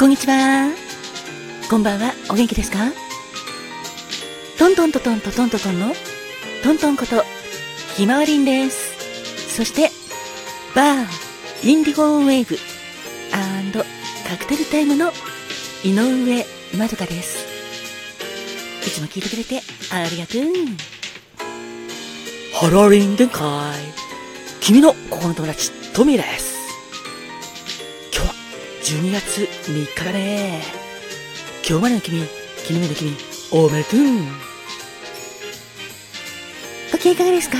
こんにちは。こんばんは、お元気ですか？トントントントントントントンのトントンこと、ひまわりんです。そして、 Bar、Indigo Wave、and、Cocktail Time の井上まどかです。いつも聞いてくれてありがとう。ハローリン限界。君の心の友達、トミーです。今日は12月3日だね。今日までの君、昨日までの君、おめでとう。ご機嫌いかがですか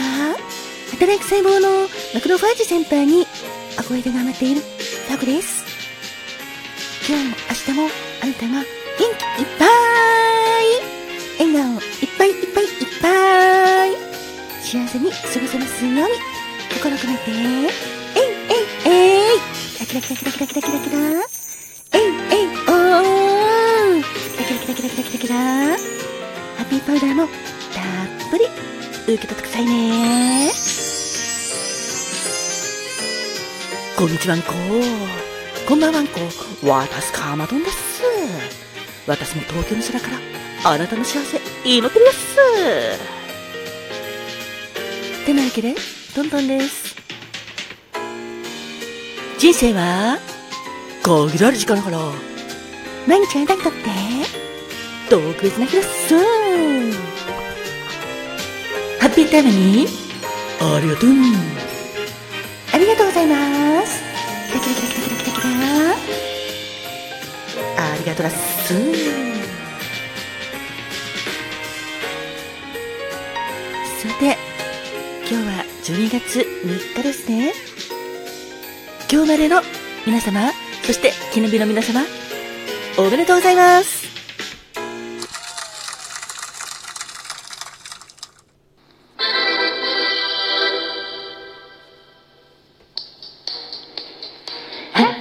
働く細胞のマクロファージ先輩に憧れて頑張っているタコです。今日も明日もあなたが元気いっぱい笑顔いっぱいいっぱいいっぱい幸せに過ごせますように心込めてえいえいえいキラキラキラキラキラキラキラッピーパウダーもたっぷり受け取ってくださいね。こんにちはんここんばんはんこ私かまどんです。私も東京の空からあなたの幸せ祈ってるです。てなわけでトントンです。人生は限られる時間だから毎日あなたにとって特別な日ですハッピータイムにありがとうありがとうございますキラキラキラキラキラキラキラありがとうだっすさて今日は12月3日ですね今日までの皆様そして記念日の皆様おめでとうございます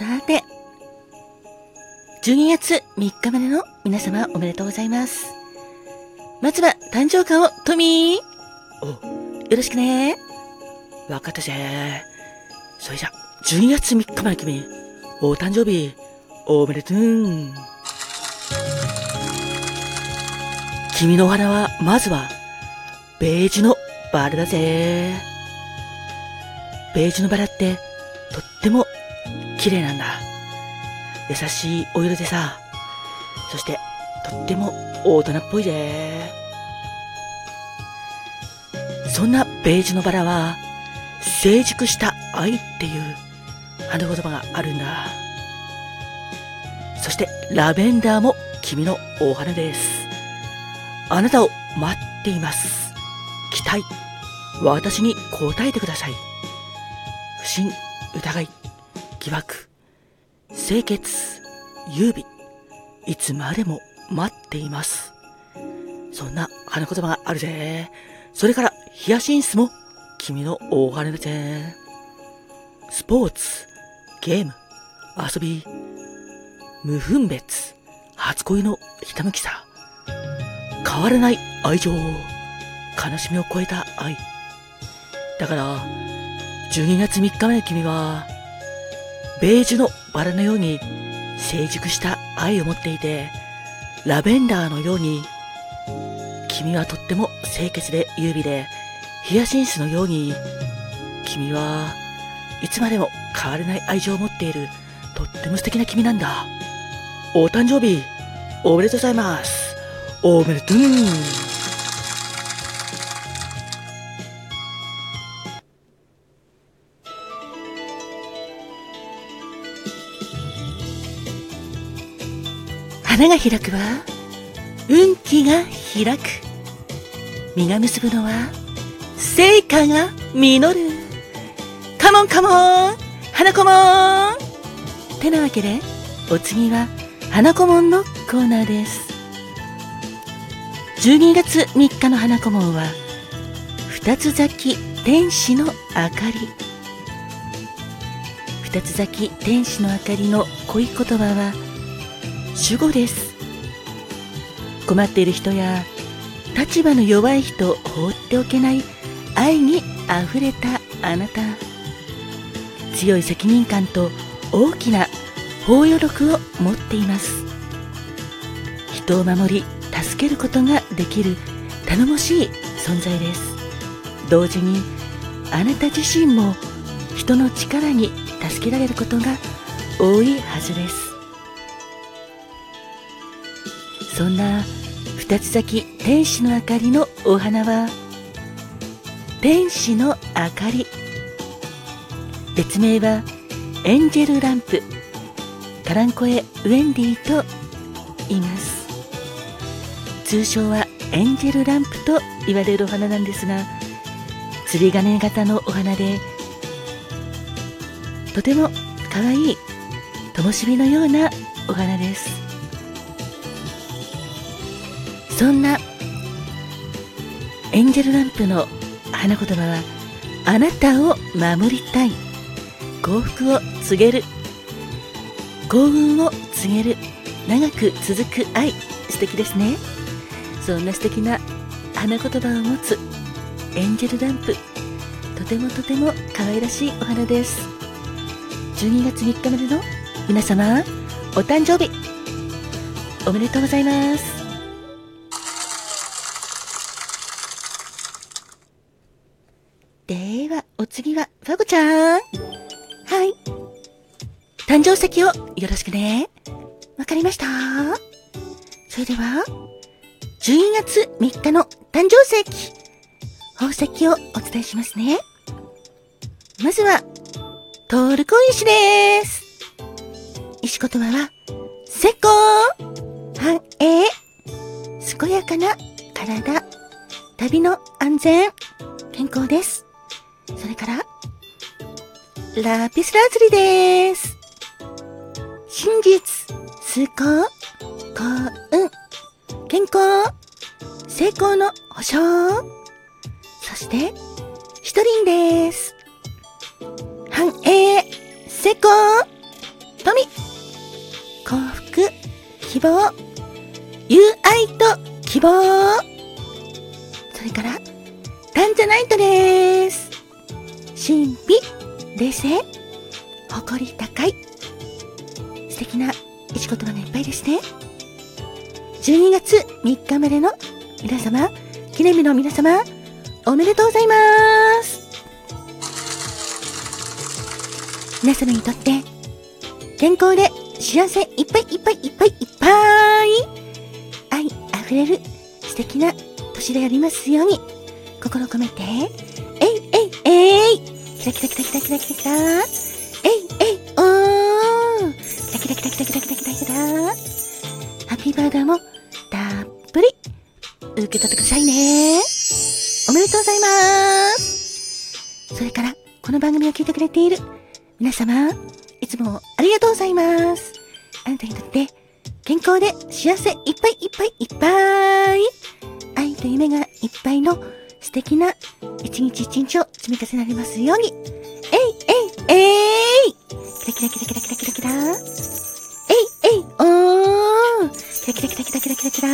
さて、12月3日までの皆様おめでとうございます。まずは誕生花をトミーお、よろしくね。わかったぜ。それじゃ、12月3日まで君、お誕生日、おめでとう。君のお花は、まずは、ベージュのバラだぜ。ベージュのバラって、とっても綺麗なんだ。優しいお色でさ、そして、とっても大人っぽいぜ。そんなベージュのバラは、成熟した愛っていう花言葉があるんだ。そして、ラベンダーも君のお花です。あなたを待っています。期待。私に答えてください。不信、疑い、疑惑、清潔、優美、いつまでも待っています。そんな花言葉があるぜ。それから、ヒヤシンスも君の大金だぜ。スポーツ、ゲーム、遊び、無分別、初恋のひたむきさ。変わらない愛情、悲しみを超えた愛。だから、12月3日目の君は、ベージュのバラのように成熟した愛を持っていて、ラベンダーのように、君はとっても清潔で優美で、ヒヤシンスのように、君はいつまでも変わらない愛情を持っている、とっても素敵な君なんだ。お誕生日、おめでとうございます。おめでとう。花が開くは運気が開く。実が結ぶのは成果が実る。カモンカモン花子もん!てなわけでお次は花子もんのコーナーです。12月3日の花子もんは二つ咲き天使の明かり。二つ咲き天使の明かりの恋言葉は主語です。困っている人や立場の弱い人を放っておけない愛にあふれたあなた。強い責任感と大きな包容力を持っています。人を守り助けることができる頼もしい存在です。同時にあなた自身も人の力に助けられることが多いはずです。そんな二つ咲き天使の明かりのお花は天使の明かり。別名はエンジェルランプ。カランコエウェンディと言います。通称はエンジェルランプと言われるお花なんですが釣り鐘型のお花でとても可愛い灯火のようなお花です。そんなエンジェルランプの花言葉はあなたを守りたい。幸福を告げる。幸運を告げる。長く続く愛。素敵ですね。そんな素敵な花言葉を持つエンジェルランプ。とてもとても可愛らしいお花です。12月3日までの皆様お誕生日。おめでとうございます。ではお次はファゴちゃん。はい。誕生石をよろしくね。わかりました。それでは12月3日の誕生石宝石をお伝えしますね。まずはトールコ石です。石言葉は、成功繁栄健やかな体。旅の安全。健康です。それから、ラピスラズリです。真実崇高幸運健康成功の保証そして、一輪です。繁栄、成功、富、幸福、希望、友愛と希望。それから、タンザナイトです。神秘、冷静、誇り高い。素敵な一言葉がいっぱいですね。12月3日までの皆様、記念日の皆様、おめでとうございます。皆様にとって、健康で幸せいっぱいいっぱいいっぱいいっぱい、愛あふれる素敵な年でありますように、心込めて、えいえいえいキラキラキラキラキラキラキラえいえいおーキラキラキラキラキラキラキラキラハッピーバーダーもたっぷり受け取ってくださいね。おめでとうございます。それから、この番組を聞いてくれている皆様、いつもありがとうございます。あなたにとって、健康で幸せいっぱいいっぱいいっぱい、愛と夢がいっぱいの素敵な一日一日を積み重ねられますように。えいえいえい。キラキラキラキラキラキラキラ。えいえい。おー。キラキラキラキラキラキラ。キラ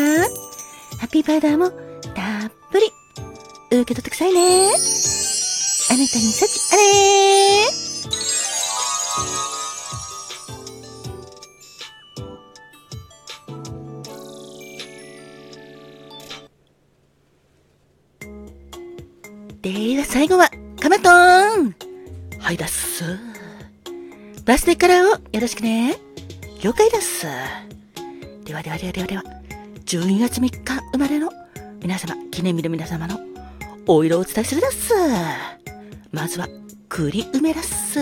ハッピーバーダーもたっぷり。受け取ってくださいね。あなたに幸あれ。ー最後は、カマトーンはいだっす。バースデーカラーをよろしくね。了解だっす。ではではではではでは、12月3日生まれの皆様、記念日の皆様のお色をお伝えするだっす。まずは、栗梅だっす。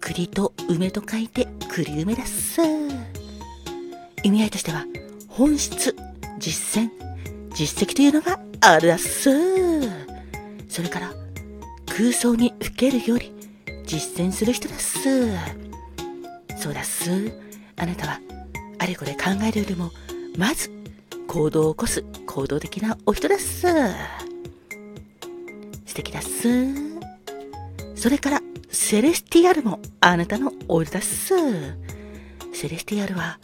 栗と梅と書いて栗梅だっす。意味合いとしては、本質、実践、実績というのがあるだっす。それから、空想にふけるより実践する人だっす。そうだっす。あなたは、あれこれ考えるよりも、まず、行動を起こす行動的なお人だっす。素敵だっす。それから、セレスティアルもあなたのお色だっす。セレスティアルは、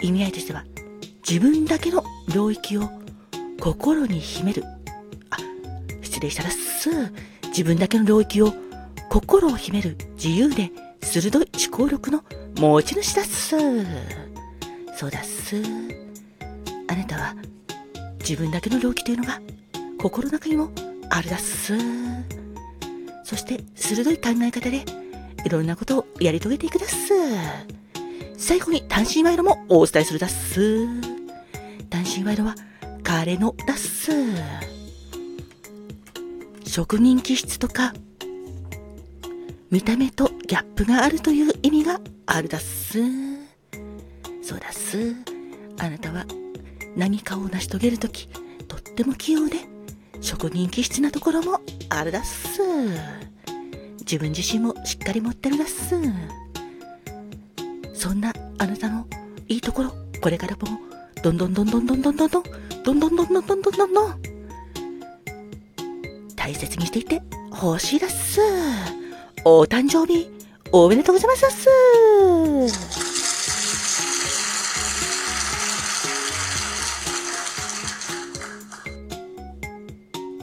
意味合いとしては、自分だけの領域を心に秘める。失礼したらっす。自分だけの領域を心を秘める自由で鋭い思考力の持ち主だっす。そうだっす。あなたは自分だけの領域というのが心の中にもあるだっす。そして鋭い考え方でいろんなことをやり遂げていくだっす。最後に単身賄賂もお伝えするだっす。単身賄賂は彼のだっす。職人気質とか見た目とギャップがあるという意味があるだっす。そうだっす。あなたは何かを成し遂げるとき、とっても器用で、職人気質なところもあるだっす。自分自身もしっかり持ってるだっす。そんなあなたのいいところ、これからも、どんどんどんどんどんどんどんどん、どんどんどんどんどんどんどんどん、大切にしていってほしいだっす。お誕生日、おめでとうございますっす。